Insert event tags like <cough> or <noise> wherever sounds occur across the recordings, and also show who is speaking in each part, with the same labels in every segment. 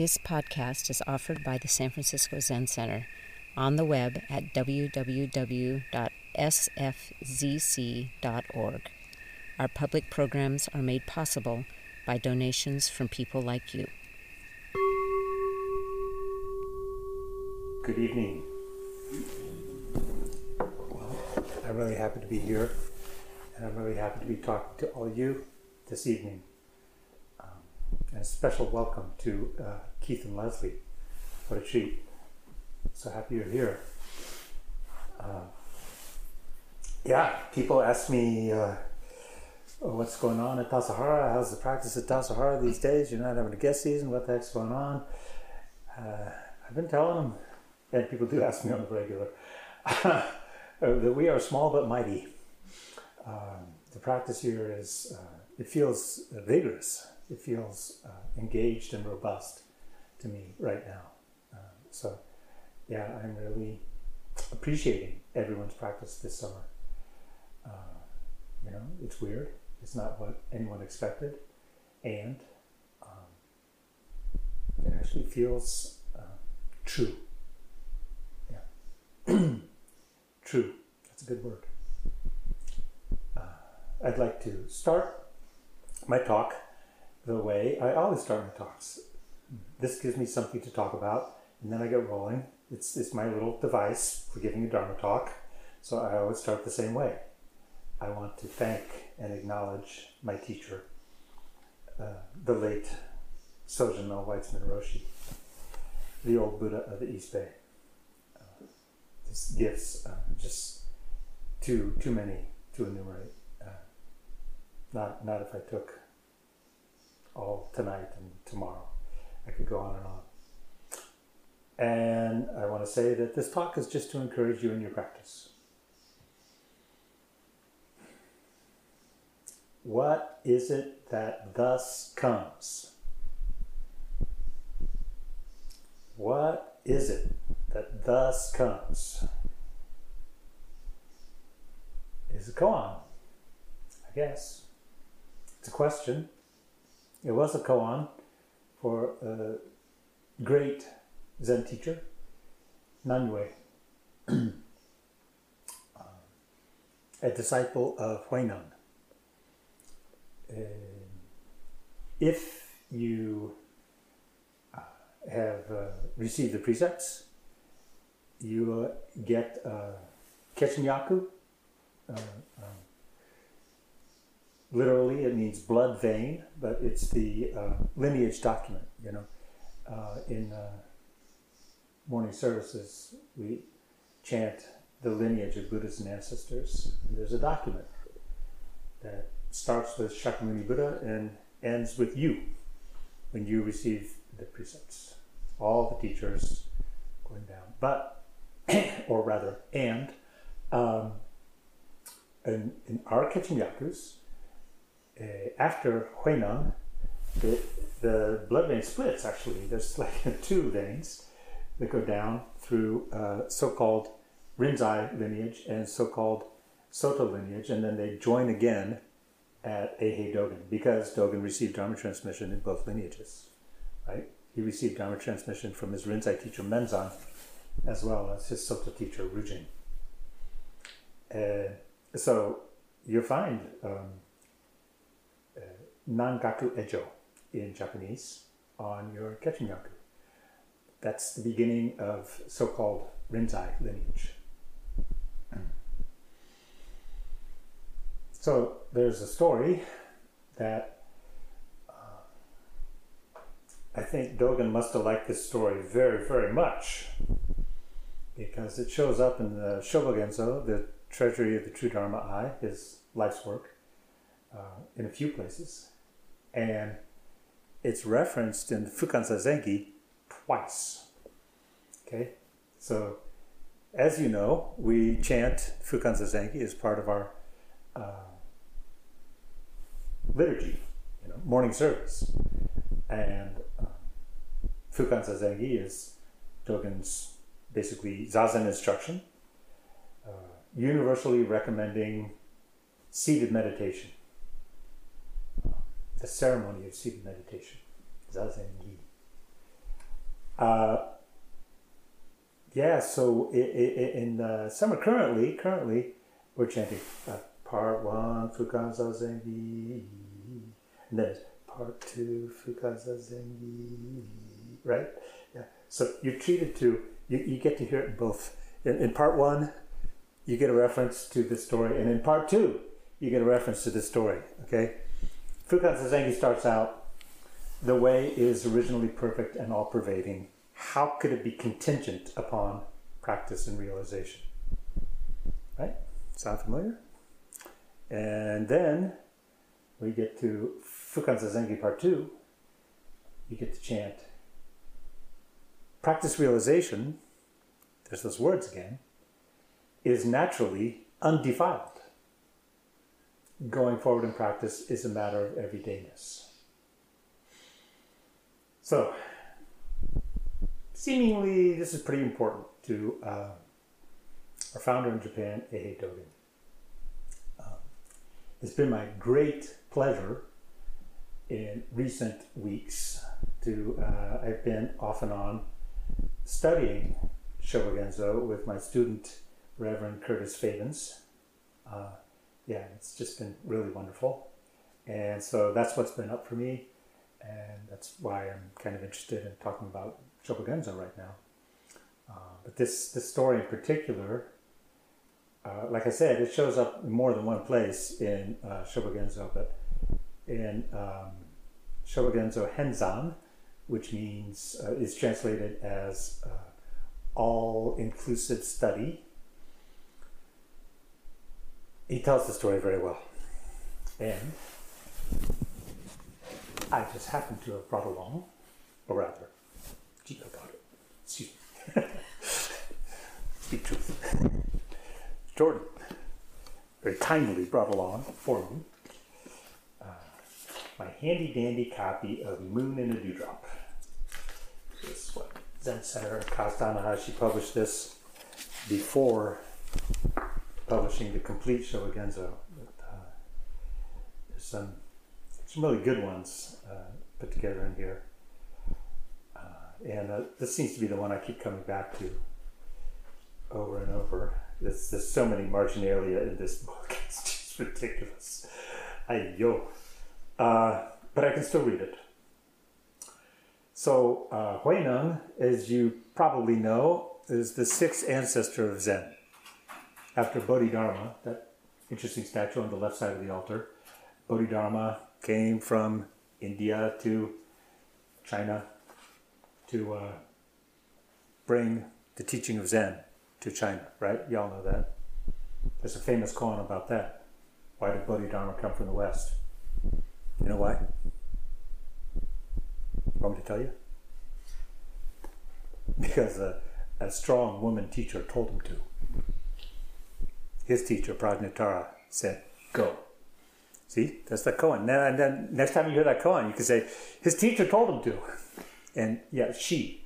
Speaker 1: This podcast is offered by the San Francisco Zen Center on the web at www.sfzc.org. Our public programs are made possible by donations from people like you.
Speaker 2: Good evening. Well, I'm really happy to be here, and I'm really happy to be talking to all of you this evening. And a special welcome to uh, Keith and Leslie. What a treat. So happy you're here. Uh, yeah, people ask me uh, what's going on at Tassajara. How's the practice at Tassajara these days? You're not having a guest season. What the heck's going on? Uh, I've been telling them, and people do ask me on the regular, <laughs> that we are small but mighty. Um, the practice here is, uh, it feels vigorous. It feels uh, engaged and robust to me right now. Uh, so, yeah, I'm really appreciating everyone's practice this summer. Uh, you know, it's weird. It's not what anyone expected. And um, it actually feels uh, true. Yeah. <clears throat> true. That's a good word. Uh, I'd like to start my talk the way I always start my talks. This gives me something to talk about, and then I get rolling. It's, it's my little device for giving a Dharma talk, so I always start the same way. I want to thank and acknowledge my teacher, uh, the late Sojun Mel Weitzman Roshi, the old Buddha of the East Bay. Uh, his gifts, uh, just too too many to enumerate. Uh, not not if I took all tonight and tomorrow. I could go on and on. And I want to say that this talk is just to encourage you in your practice. What is it that thus comes? What is it that thus comes? Is a koan, I guess. It's a question. It was a koan for a great Zen teacher, Nanyue, a disciple of Huineng. Uh, if you uh, have uh, received the precepts, you get uh. Uh, literally, it means blood vein, but it's the uh, lineage document. You know, uh, in uh, morning services, we chant the lineage of Buddhas and ancestors. And there's a document that starts with Shakyamuni Buddha and ends with you when you receive the precepts. All the teachers going down. But, or rather, and, um, in, in our Kechimyakus, uh, after Huineng, the, the blood vein splits actually. There's <laughs> like two veins that go down through uh, so called Rinzai lineage and so called Soto lineage, and then they join again at Eihei Dogen because Dogen received Dharma transmission in both lineages, right? He received Dharma transmission from his Rinzai teacher Myozen as well as his Soto teacher Rujing. Uh, so you'll find um, Nangaku Ejo in Japanese on your Kechimyaku. That's the beginning of so-called Rinzai lineage. So there's a story that uh, I think Dogen must have liked this story very, very much because it shows up in the Shobogenzo, the Treasury of the True Dharma Eye, his life's work, uh, in a few places. And it's referenced in Fukan Zazengi twice. Okay, so as you know, we chant Fukan Zazengi as part of our uh, liturgy, you know, morning service. And uh, Fukan Zazengi is Dogen's basically Zazen instruction, uh, universally recommending seated meditation, the ceremony of seated meditation, Zazen Gi. yeah, so in uh, summer currently, currently, we're chanting uh, part one Fukan Zazengi, and then part two Fukan Zazengi, right? Yeah. So you're treated to you, you get to hear it both. In, in part one, you get a reference to the story, and in part two, you get a reference to the story. Okay, Fukan Zazengi starts out. The way is originally perfect and all pervading how could it be contingent upon practice and realization? Right? Sound familiar? And then we get to Fukan Zazengi Part 2. You get to chant practice realization, there's those words again, is naturally undefiled. Going forward in practice is a matter of everydayness. So, seemingly this is pretty important to uh, our founder in Japan, Eihei Dogen. Um, it's been my great pleasure in recent weeks to, uh, I've been off and on studying Shobogenzo with my student, Reverend Curtis Fabens. Uh, yeah, it's just been really wonderful. And so that's what's been up for me. And that's why I'm kind of interested in talking about Shobogenzo right now. Uh, but this, this story in particular, uh, like I said, it shows up in more than one place in uh, Shobogenzo, but in um, Shobogenzo Henzan, which means uh, is translated as uh, all-inclusive study. He tells the story very well, and I just happened to have brought along, or rather, Chico brought it. Excuse me. <laughs> Speak truth. Jordan very kindly brought along for me uh, my handy dandy copy of Moon in a Dewdrop. This is what Zen Center Tanahashi published this before publishing the complete Shobogenzo. But, uh, there's some some really good ones uh, put together in here. Uh, and uh, this seems to be the one I keep coming back to over and over. There's, there's so many marginalia in this <laughs> book, it's just ridiculous. Ay yo. Uh, but I can still read it. So, uh, Huineng, as you probably know, is the sixth ancestor of Zen. After Bodhidharma, that interesting statue on the left side of the altar, Bodhidharma came from India to China to uh, bring the teaching of Zen to China, right? Y'all know that. There's a famous koan about that. Why did Bodhidharma come from the West? You know why? Want me to tell you? Because a, a strong woman teacher told him to. His teacher, Prajnatara, said, Go. See, that's the koan. And then next time you hear that koan, you can say, his teacher told him to. And yeah, she,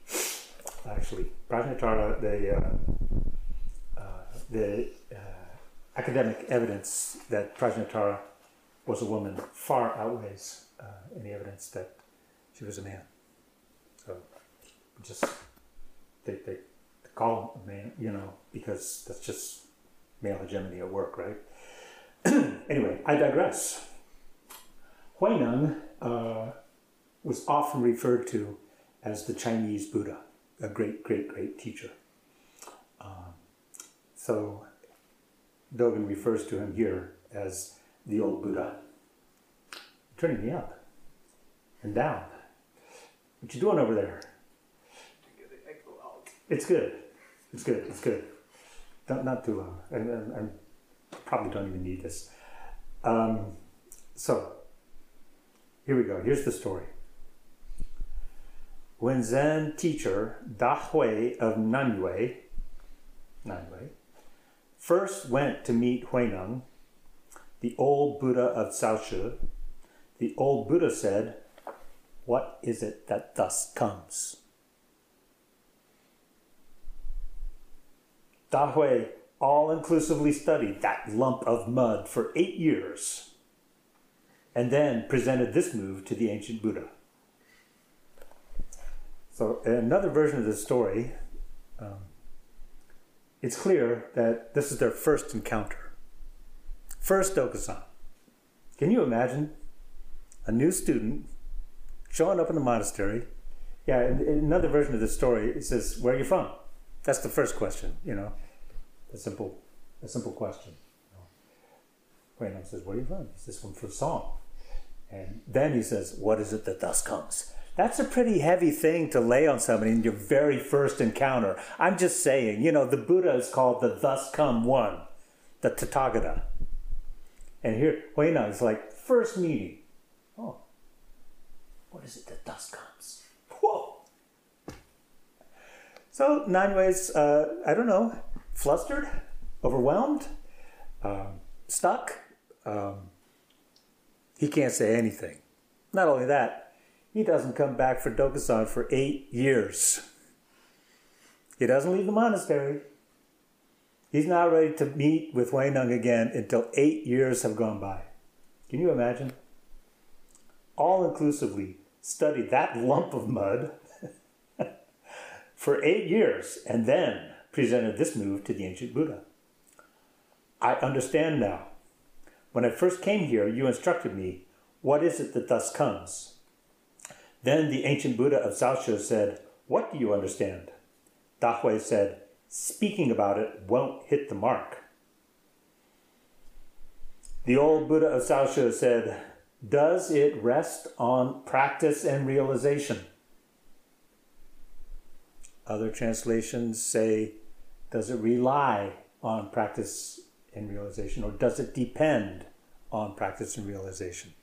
Speaker 2: actually, Prajnatara, the, uh, uh, the uh, academic evidence that Prajnatara was a woman far outweighs uh, any evidence that she was a man. So just, they, they call him a man, you know, because that's just male hegemony at work, right? <clears throat> anyway, I digress. Huineng uh, was often referred to as the Chinese Buddha, a great, great, great teacher. Um, so Dogen refers to him here as the old Buddha. Turning me up and down. What you doing over there? It's good. It's good. It's good. Not, not too loud. And, and, and probably don't even need this. Um, so, here we go. Here's the story. When Zen teacher Da Hui of Nanyue, Nanyue first went to meet Huineng, the old Buddha of Caoxi, the old Buddha said, What is it that thus comes? Da Hui all inclusively studied that lump of mud for eight years and then presented this move to the ancient Buddha. So, another version of the story, um, it's clear that this is their first encounter. First Dokusan. Can you imagine a new student showing up in the monastery? Yeah, in, in another version of the story, it says, Where are you from? That's the first question, you know, a simple, a simple question. Know. says, Where are you from? He says, From Fusang. And then he says, What is it that thus comes? That's a pretty heavy thing to lay on somebody in your very first encounter. I'm just saying, you know, the Buddha is called the thus come one, the Tathagata. And here, Huineng is like, first meeting. Oh, what is it that thus comes? Whoa! So Nanyue's, uh, I don't know, flustered, overwhelmed, um, stuck. Um, he can't say anything. Not only that, he doesn't come back for Dokusan for eight years. He doesn't leave the monastery. He's not ready to meet with Huineng again until eight years have gone by. Can you imagine? All inclusively studied that lump of mud <laughs> for eight years and then presented this move to the ancient Buddha. I understand now. When I first came here, you instructed me, what is it that thus comes? Then the ancient Buddha of Caoxi said, What do you understand? Dahui said, Speaking about it won't hit the mark. The old Buddha of Caoxi said, Does it rest on practice and realization? Other translations say, Does it rely on practice and realization, or does it depend on practice and realization?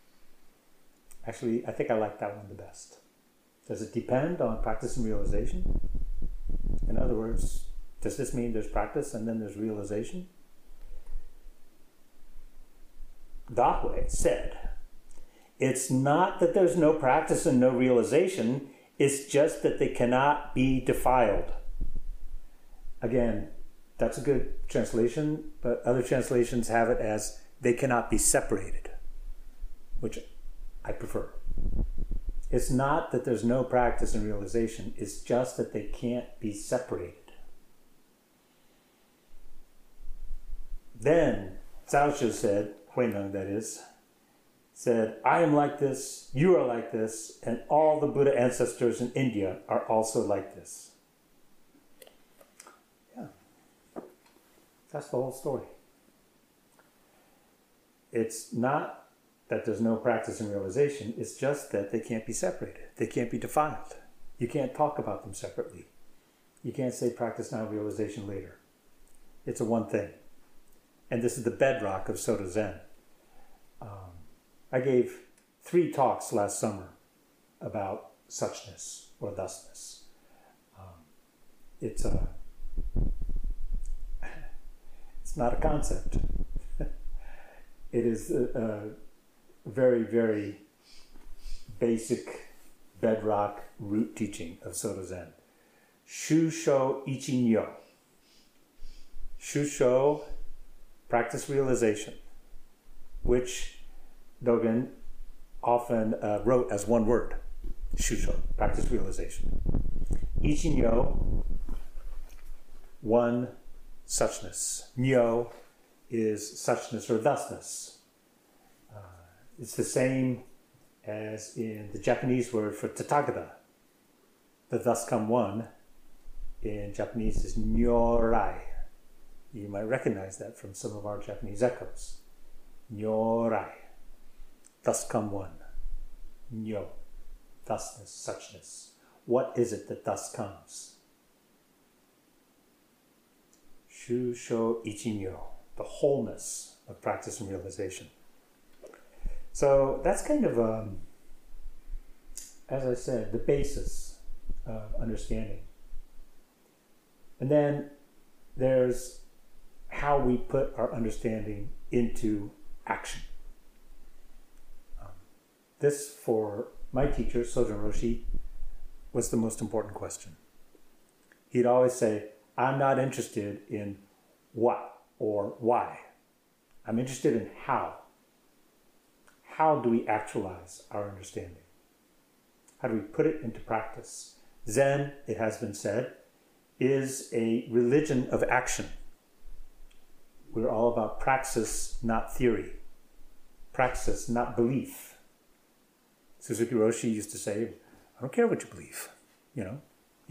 Speaker 2: Actually, I think I like that one the best. Does it depend on practice and realization? In other words, does this mean there's practice and then there's realization? Dahui said, It's not that there's no practice and no realization, it's just that they cannot be defiled. Again, that's a good translation, but other translations have it as they cannot be separated, which I prefer. It's not that there's no practice and realization, it's just that they can't be separated. Then Caoxi said, Huineng that is, said, I am like this, you are like this, and all the Buddha ancestors in India are also like this. That's the whole story. It's not that there's no practice and realization. It's just that they can't be separated. They can't be defiled. You can't talk about them separately. You can't say practice now, realization later. It's a one thing. And this is the bedrock of Soto Zen. Um, I gave three talks last summer about suchness or thusness. Um, it's a it's not a concept. <laughs> it is a, a very, very basic bedrock root teaching of Soto Zen. Shusho Ichinyo. Shusho, practice realization, which Dogen often uh, wrote as one word. Shusho, practice realization. Ichinyo, one suchness. Nyo is suchness or thusness. Uh, it's the same as in the Japanese word for Tathagata. The thus come one in Japanese is nyorai. You might recognize that from some of our Japanese echoes. Nyorai. Thus come one. Nyo. Thusness, suchness. What is it that thus comes? Shusho Ichinyo, the wholeness of practice and realization. So that's kind of, um, as I said, the basis of understanding. And then there's how we put our understanding into action. Um, this, for my teacher, Sojun Roshi, was the most important question. He'd always say, I'm not interested in what or why. I'm interested in how how do we actualize our understanding? How do we put it into practice? Zen, it has been said, is a religion of action. We're all about praxis, not theory. Praxis, not belief. Suzuki Roshi used to say, I don't care what you believe. You know,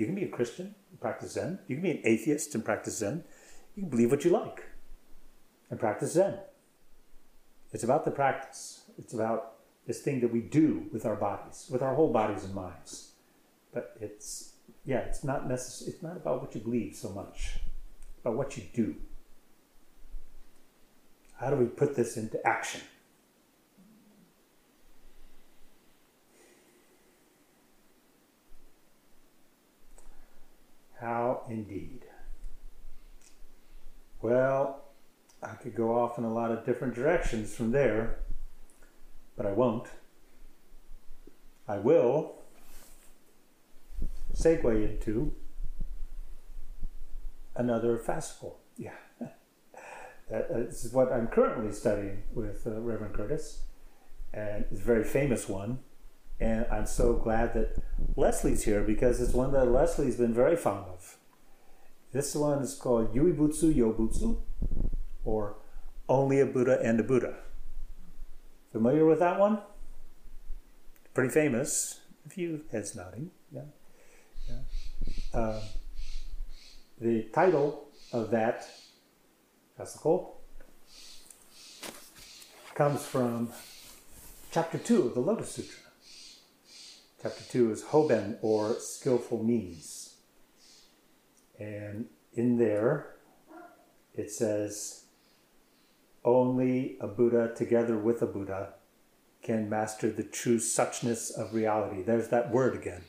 Speaker 2: you can be a Christian and practice Zen. You can be an atheist and practice Zen. You can believe what you like and practice Zen. It's about the practice. It's about this thing that we do with our bodies, with our whole bodies and minds. But it's yeah, it's not necessary. It's not about what you believe so much, about what you do. How do we put this into action? How indeed. Well, I could go off in a lot of different directions from there, but I won't. I will segue into another fascicle. Yeah. <laughs> this is what I'm currently studying with uh, Reverend Curtis, and it's a very famous one. And I'm so glad that Leslie's here because it's one that Leslie's been very fond of. This one is called Yuibutsu Yobutsu, or Only a Buddha and a Buddha. Familiar with that one? Pretty famous. A few heads nodding. Yeah. yeah. Uh, the title of that fascicle comes from chapter 2 of the Lotus Sutra. Chapter 2 is Hoben, or skillful means. And in there, it says, only a Buddha together with a Buddha can master the true suchness of reality. There's that word again.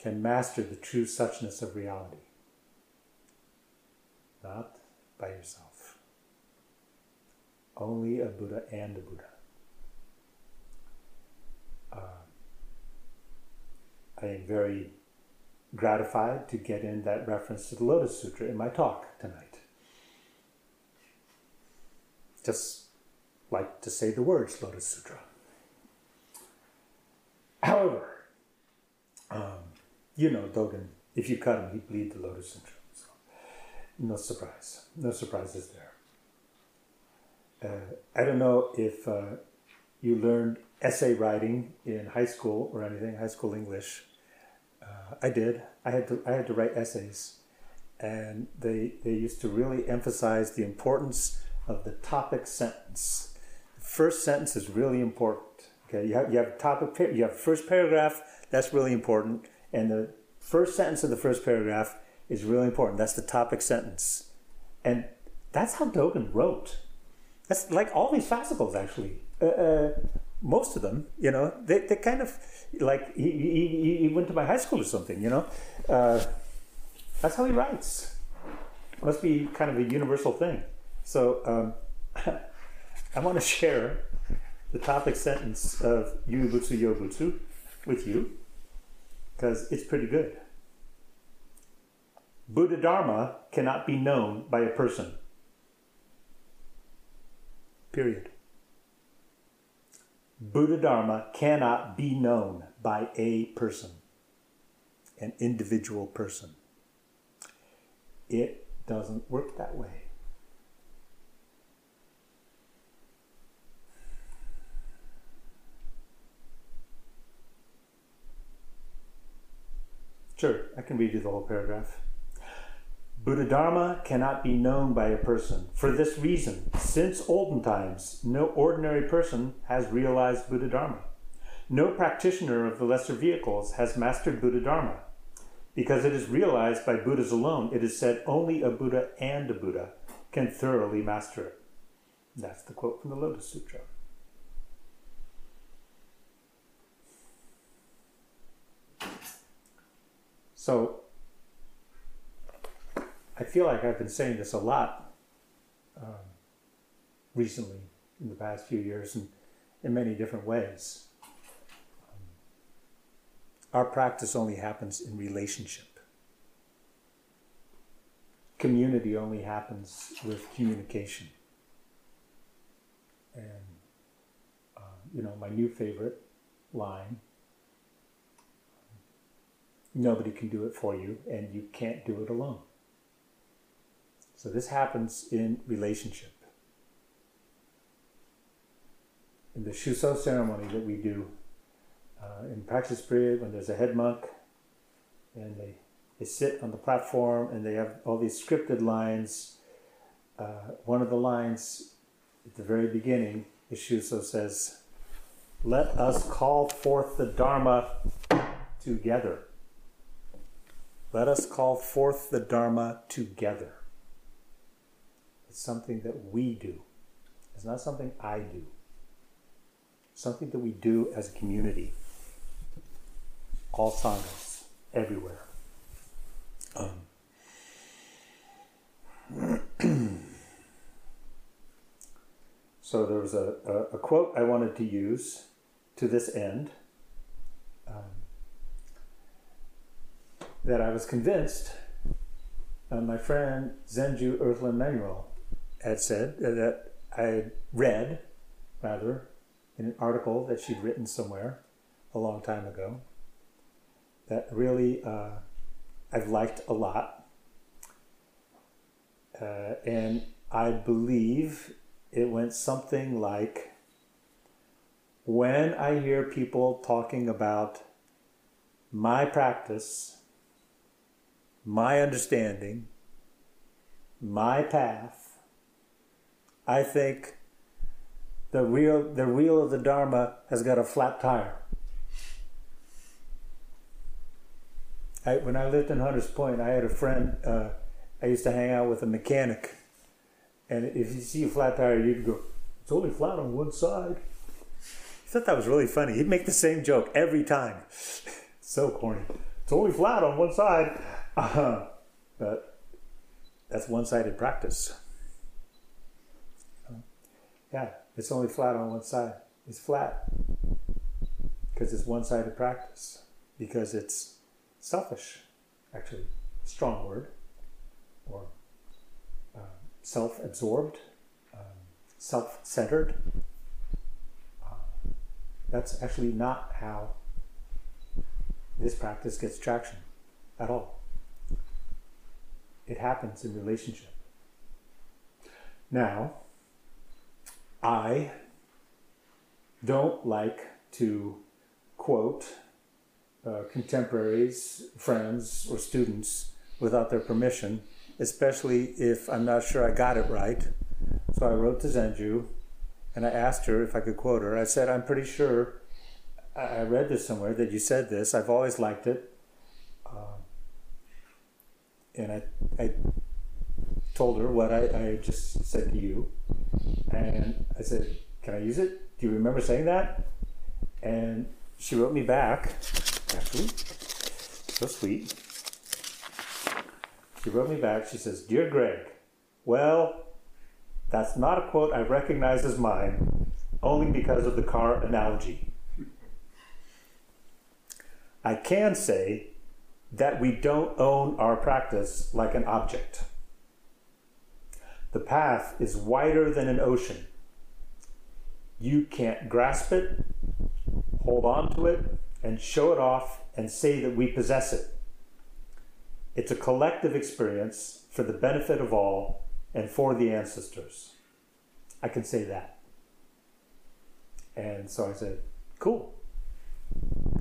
Speaker 2: Can master the true suchness of reality. Not by yourself. Only a Buddha and a Buddha. Uh, I am very gratified to get in that reference to the Lotus Sutra in my talk tonight. Just like to say the words Lotus Sutra. However, um, you know Dogen, if you cut him, he'd bleed the Lotus Sutra. So, no surprise. No surprises there. Uh, I don't know if uh, you learned essay writing in high school or anything, high school English. Uh, I did. I had to. I had to write essays, and they they used to really emphasize the importance of the topic sentence. The first sentence is really important. Okay, you have you have topic. You have first paragraph. That's really important, and the first sentence of the first paragraph is really important. That's the topic sentence, and that's how Dogen wrote. That's like all these fascicles actually. Uh, uh, most of them, you know, they, they kind of like he, he, he went to my high school or something, you know. Uh, that's how he writes. Must be kind of a universal thing. So um, <laughs> I want to share the topic sentence of Yuibutsu Yobutsu with you because it's pretty good. Buddha Dharma cannot be known by a person. Period. Buddha Dharma cannot be known by a person, an individual person. It doesn't work that way. Sure, I can read you the whole paragraph. Buddha Dharma cannot be known by a person. For this reason, since olden times, no ordinary person has realized Buddha Dharma. No practitioner of the lesser vehicles has mastered Buddha Dharma. Because it is realized by Buddhas alone, it is said only a Buddha and a Buddha can thoroughly master it. That's the quote from the Lotus Sutra. So, I feel like I've been saying this a lot um, recently in the past few years and in many different ways. Our practice only happens in relationship. Community only happens with communication. And, uh, you know, my new favorite line nobody can do it for you, and you can't do it alone. So this happens in relationship. In the Shuso ceremony that we do uh, in practice period, when there's a head monk, and they, they sit on the platform and they have all these scripted lines. Uh, one of the lines at the very beginning, the Shuso says, Let us call forth the Dharma together. Let us call forth the Dharma together. It's something that we do. It's not something I do. Something that we do as a community. All sanghas, everywhere. Um, <clears throat> so there was a, a, a, quote I wanted to use to this end um, that I was convinced uh, my friend Zenju Earthlyn Manuel had said uh, that I read, rather, in an article that she'd written somewhere a long time ago, that really uh, I've liked a lot. Uh, and I believe it went something like when I hear people talking about my practice, my understanding, my path, I think the wheel, the wheel of the Dharma has got a flat tire. I, when I lived in Hunters Point, I had a friend. Uh, I used to hang out with a mechanic, and if you see a flat tire, you'd go, "It's only flat on one side." I thought that was really funny. He'd make the same joke every time. <laughs> so corny. It's only flat on one side. Uh-huh. But that's one-sided practice. Yeah, it's only flat on one side. It's flat because it's one sided practice, because it's selfish, actually, strong word, or self absorbed, um, self centered. Uh, that's actually not how this practice gets traction at all. It happens in relationship. Now, I don't like to quote uh, contemporaries, friends, or students without their permission, especially if I'm not sure I got it right. So I wrote to Zenju and I asked her if I could quote her. I said, I'm pretty sure I read this somewhere that you said this. I've always liked it. Uh, and I, I told her what I, I just said to you. And I said, Can I use it? Do you remember saying that? And she wrote me back, actually, so sweet. She wrote me back. She says, Dear Greg, well, that's not a quote I recognize as mine, only because of the car analogy. I can say that we don't own our practice like an object. The path is wider than an ocean. You can't grasp it, hold on to it, and show it off and say that we possess it. It's a collective experience for the benefit of all and for the ancestors. I can say that. And so I said, Cool.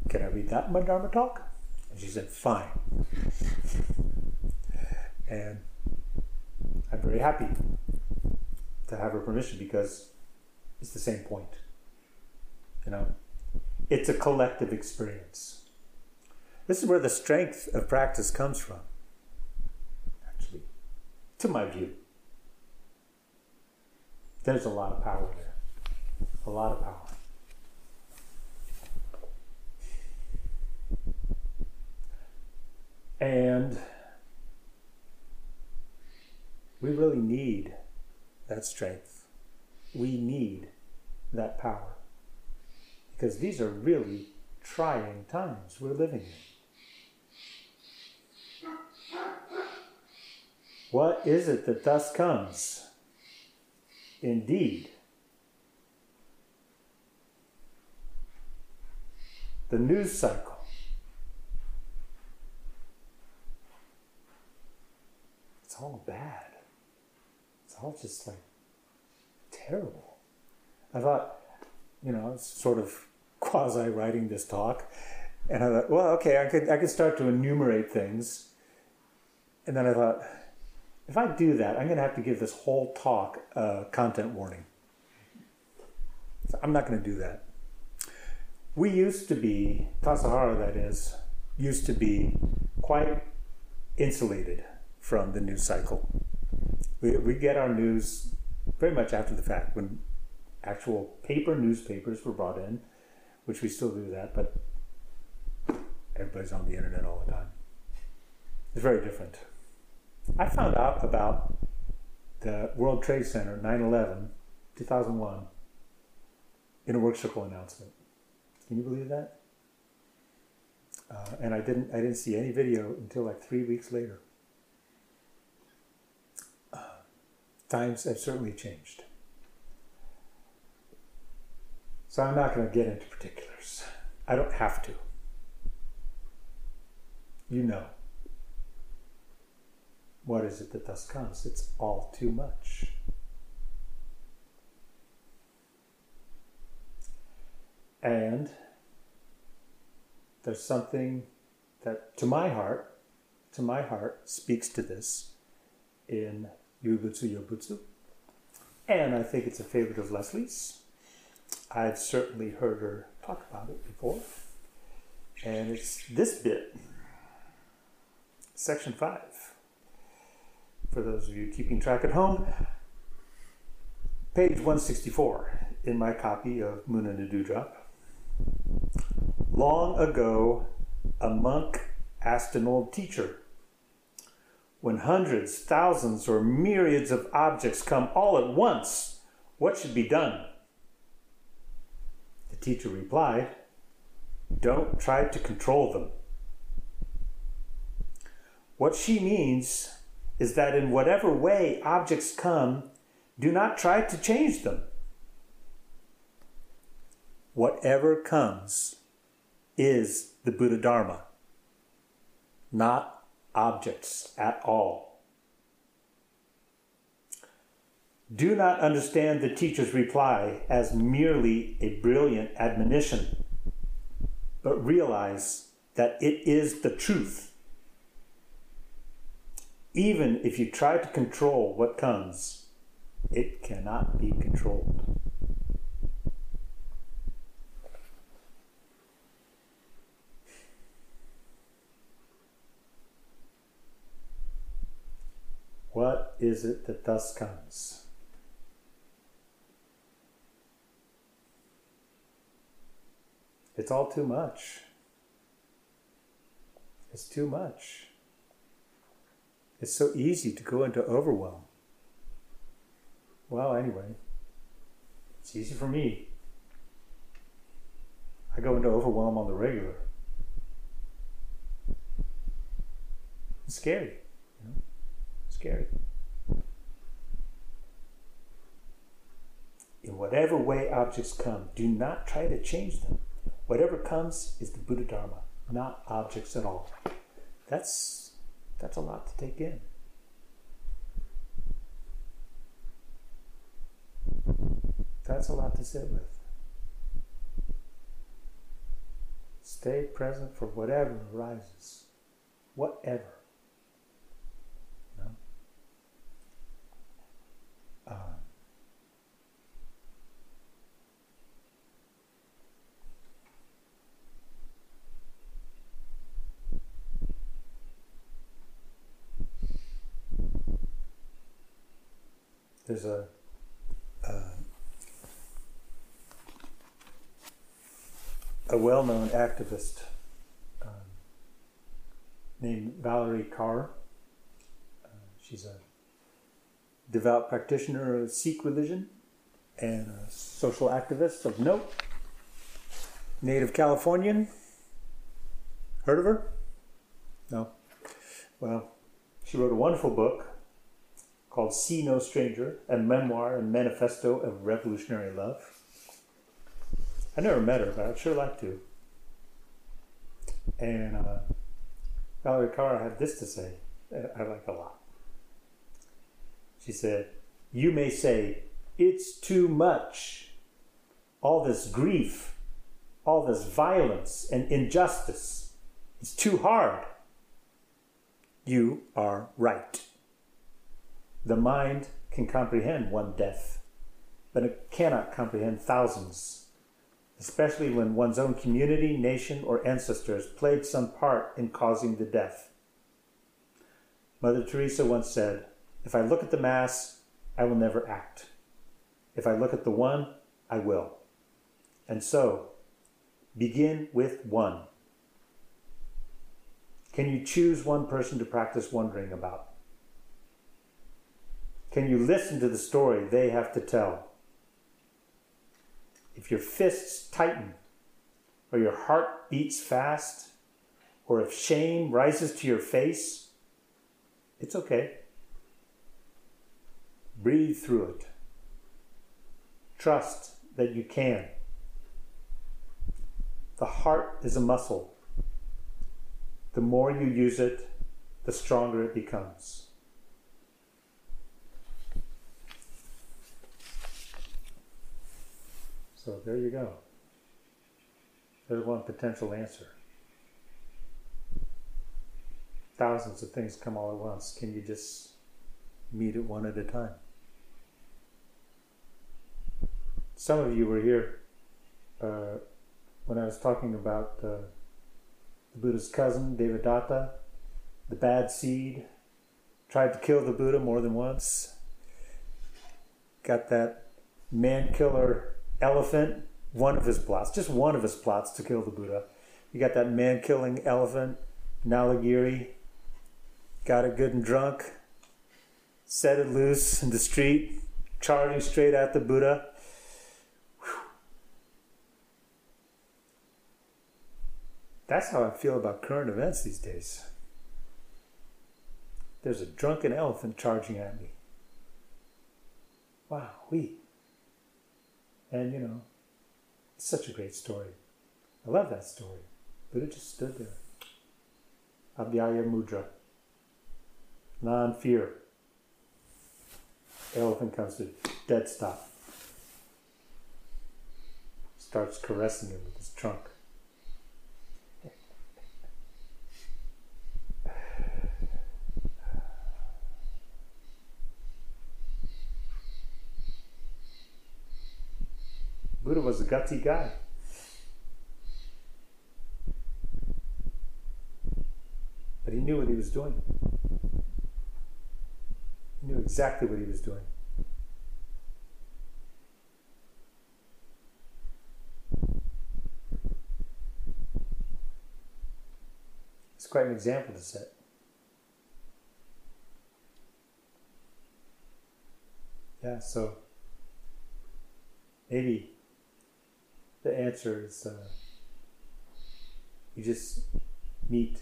Speaker 2: Can I read that in my Dharma talk? And she said, Fine. And I'm very happy to have her permission because it's the same point. You know, it's a collective experience. This is where the strength of practice comes from, actually, to my view. There's a lot of power there, a lot of power. And we really need that strength. We need that power. Because these are really trying times we're living in. What is it that thus comes? Indeed, the news cycle. It's all bad. All just like terrible. I thought, you know, I sort of <laughs> quasi writing this talk, and I thought, well, okay, I could I could start to enumerate things, and then I thought, if I do that, I'm going to have to give this whole talk a content warning. So I'm not going to do that. We used to be Tassajara, that is, used to be quite insulated from the news cycle. We, we get our news very much after the fact when actual paper newspapers were brought in, which we still do that, but everybody's on the internet all the time. It's very different. I found out about the World Trade Center 9 11, 2001, in a work circle announcement. Can you believe that? Uh, and I didn't, I didn't see any video until like three weeks later. Uh, times have certainly changed. So I'm not going to get into particulars. I don't have to. You know. What is it that thus comes? It's all too much. And there's something that, to my heart, to my heart, speaks to this in Yuibutsu Yobutsu. And I think it's a favorite of Leslie's. I've certainly heard her talk about it before. And it's this bit, section five. For those of you keeping track at home, page 164 in my copy of Moon and a Dewdrop. Long ago, a monk asked an old teacher, When hundreds, thousands, or myriads of objects come all at once, what should be done? The teacher replied, Don't try to control them. What she means is that in whatever way objects come, do not try to change them. Whatever comes is the Buddha Dharma, not objects at all. Do not understand the teacher's reply as merely a brilliant admonition, but realize that it is the truth. Even if you try to control what comes, it cannot be controlled. What is it that thus comes? It's all too much. It's too much. It's so easy to go into overwhelm. Well, anyway, it's easy for me. I go into overwhelm on the regular. It's scary scary. In whatever way objects come, do not try to change them. Whatever comes is the Buddha Dharma, not objects at all. That's that's a lot to take in. That's a lot to sit with. Stay present for whatever arises. Whatever. There's a uh, a well-known activist um, named Valarie Kaur. Uh, she's a devout practitioner of Sikh religion and a social activist of note. Native Californian. Heard of her? No. Well, she wrote a wonderful book called See No Stranger, a memoir and manifesto of revolutionary love. I never met her, but I'd sure like to. And uh, Valarie Kaur had this to say I like a lot. She said, You may say, It's too much. All this grief, all this violence and injustice. It's too hard. You are right. The mind can comprehend one death, but it cannot comprehend thousands, especially when one's own community, nation, or ancestors played some part in causing the death. Mother Teresa once said, If I look at the Mass, I will never act. If I look at the one, I will. And so, begin with one. Can you choose one person to practice wondering about? Can you listen to the story they have to tell? If your fists tighten, or your heart beats fast, or if shame rises to your face, it's okay. Breathe through it. Trust that you can. The heart is a muscle. The more you use it, the stronger it becomes. So there you go. There's one potential answer. Thousands of things come all at once. Can you just meet it one at a time? Some of you were here uh, when I was talking about uh, the Buddha's cousin, Devadatta, the bad seed, tried to kill the Buddha more than once. Got that man killer elephant, one of his plots, just one of his plots to kill the Buddha. You got that man killing elephant, Nalagiri, got it good and drunk, set it loose in the street, charging straight at the Buddha. That's how I feel about current events these days. There's a drunken elephant charging at me. Wow, we. And you know, it's such a great story. I love that story. Buddha just stood there. Abhaya Mudra. Non fear. Elephant comes to dead stop. Starts caressing him with his trunk. Buddha was a gutsy guy. But he knew what he was doing. He knew exactly what he was doing. It's quite an example to set. Yeah, so maybe the answer is uh, you just meet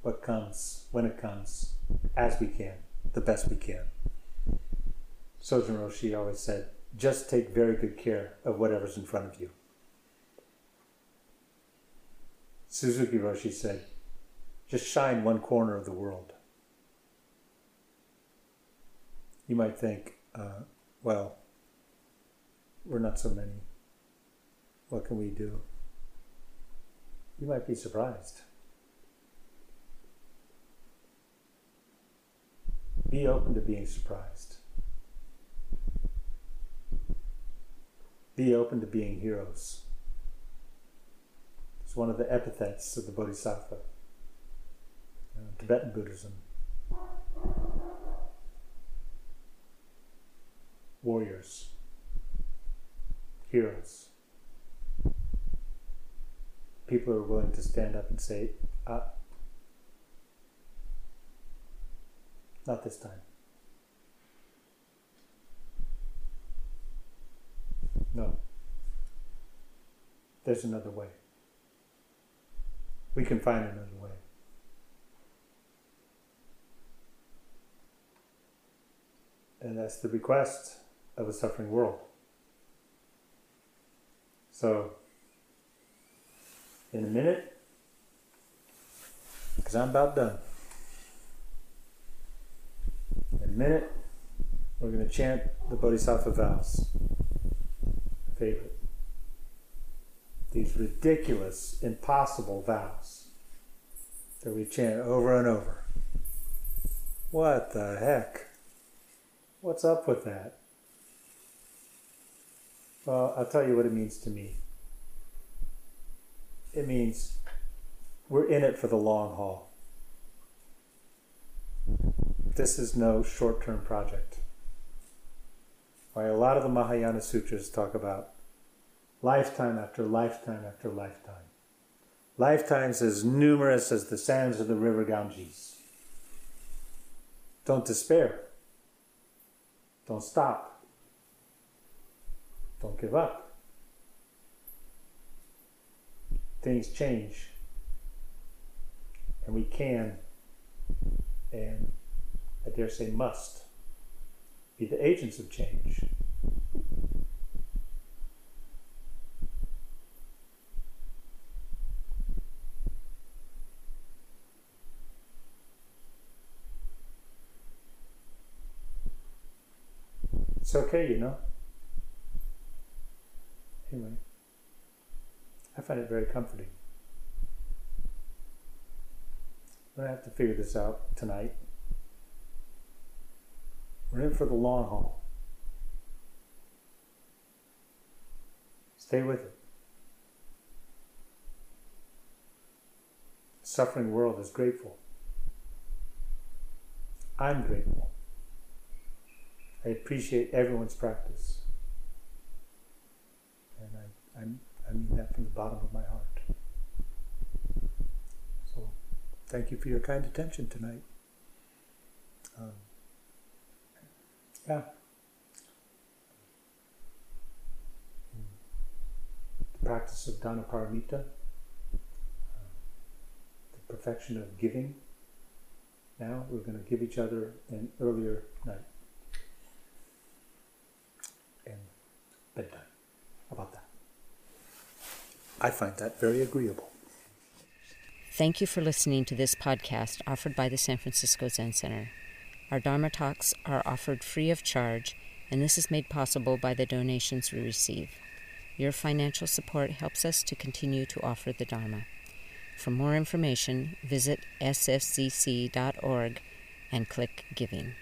Speaker 2: what comes when it comes as we can, the best we can. Sojun Roshi always said, just take very good care of whatever's in front of you. Suzuki Roshi said, just shine one corner of the world. You might think, uh, well, we're not so many. What can we do? You might be surprised. Be open to being surprised. Be open to being heroes. It's one of the epithets of the Bodhisattva. You know, Tibetan Buddhism. Warriors. Heroes. People are willing to stand up and say, uh, not this time. No. There's another way. We can find another way. And that's the request of a suffering world. So, in a minute, because I'm about done. In a minute, we're going to chant the Bodhisattva vows. Favorite. These ridiculous, impossible vows that we chant over and over. What the heck? What's up with that? Well, I'll tell you what it means to me. It means we're in it for the long haul. This is no short term project. Why a lot of the Mahayana sutras talk about lifetime after lifetime after lifetime. Lifetimes as numerous as the sands of the river Ganges. Don't despair. Don't stop. Don't give up. Things change. And we can, and I dare say must, be the agents of change. It's okay, you know. Anyway, I find it very comforting. But to have to figure this out tonight. We're in for the long haul. Stay with it. The suffering world is grateful. I'm grateful. I appreciate everyone's practice. And I, I'm, I mean that from the bottom of my heart. So, thank you for your kind attention tonight. Um, yeah. The practice of Dana Paramita, uh, the perfection of giving. Now we're going to give each other an earlier night. And bedtime. How about that? I find that very agreeable.
Speaker 1: Thank you for listening to this podcast offered by the San Francisco Zen Center. Our Dharma talks are offered free of charge, and this is made possible by the donations we receive. Your financial support helps us to continue to offer the Dharma. For more information, visit sfzc.org and click Giving.